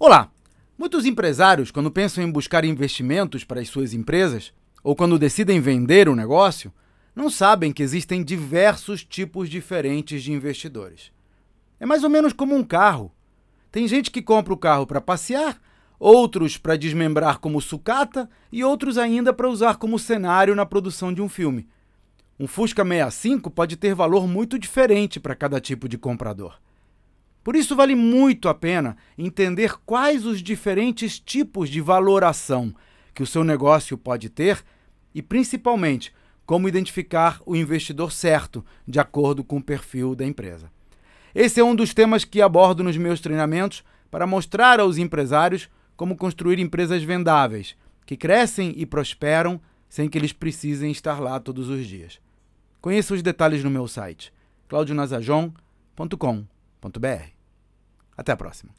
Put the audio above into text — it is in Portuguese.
Olá! Muitos empresários, quando pensam em buscar investimentos para as suas empresas, ou quando decidem vender um negócio, não sabem que existem diversos tipos diferentes de investidores. É mais ou menos como um carro. Tem gente que compra o carro para passear, outros para desmembrar como sucata e outros ainda para usar como cenário na produção de um filme. Um Fusca 65 pode ter valor muito diferente para cada tipo de comprador. Por isso, vale muito a pena entender quais os diferentes tipos de valoração que o seu negócio pode ter e, principalmente, como identificar o investidor certo de acordo com o perfil da empresa. Esse é um dos temas que abordo nos meus treinamentos para mostrar aos empresários como construir empresas vendáveis, que crescem e prosperam sem que eles precisem estar lá todos os dias. Conheça os detalhes no meu site claudionazajon.com.br. Até a próxima.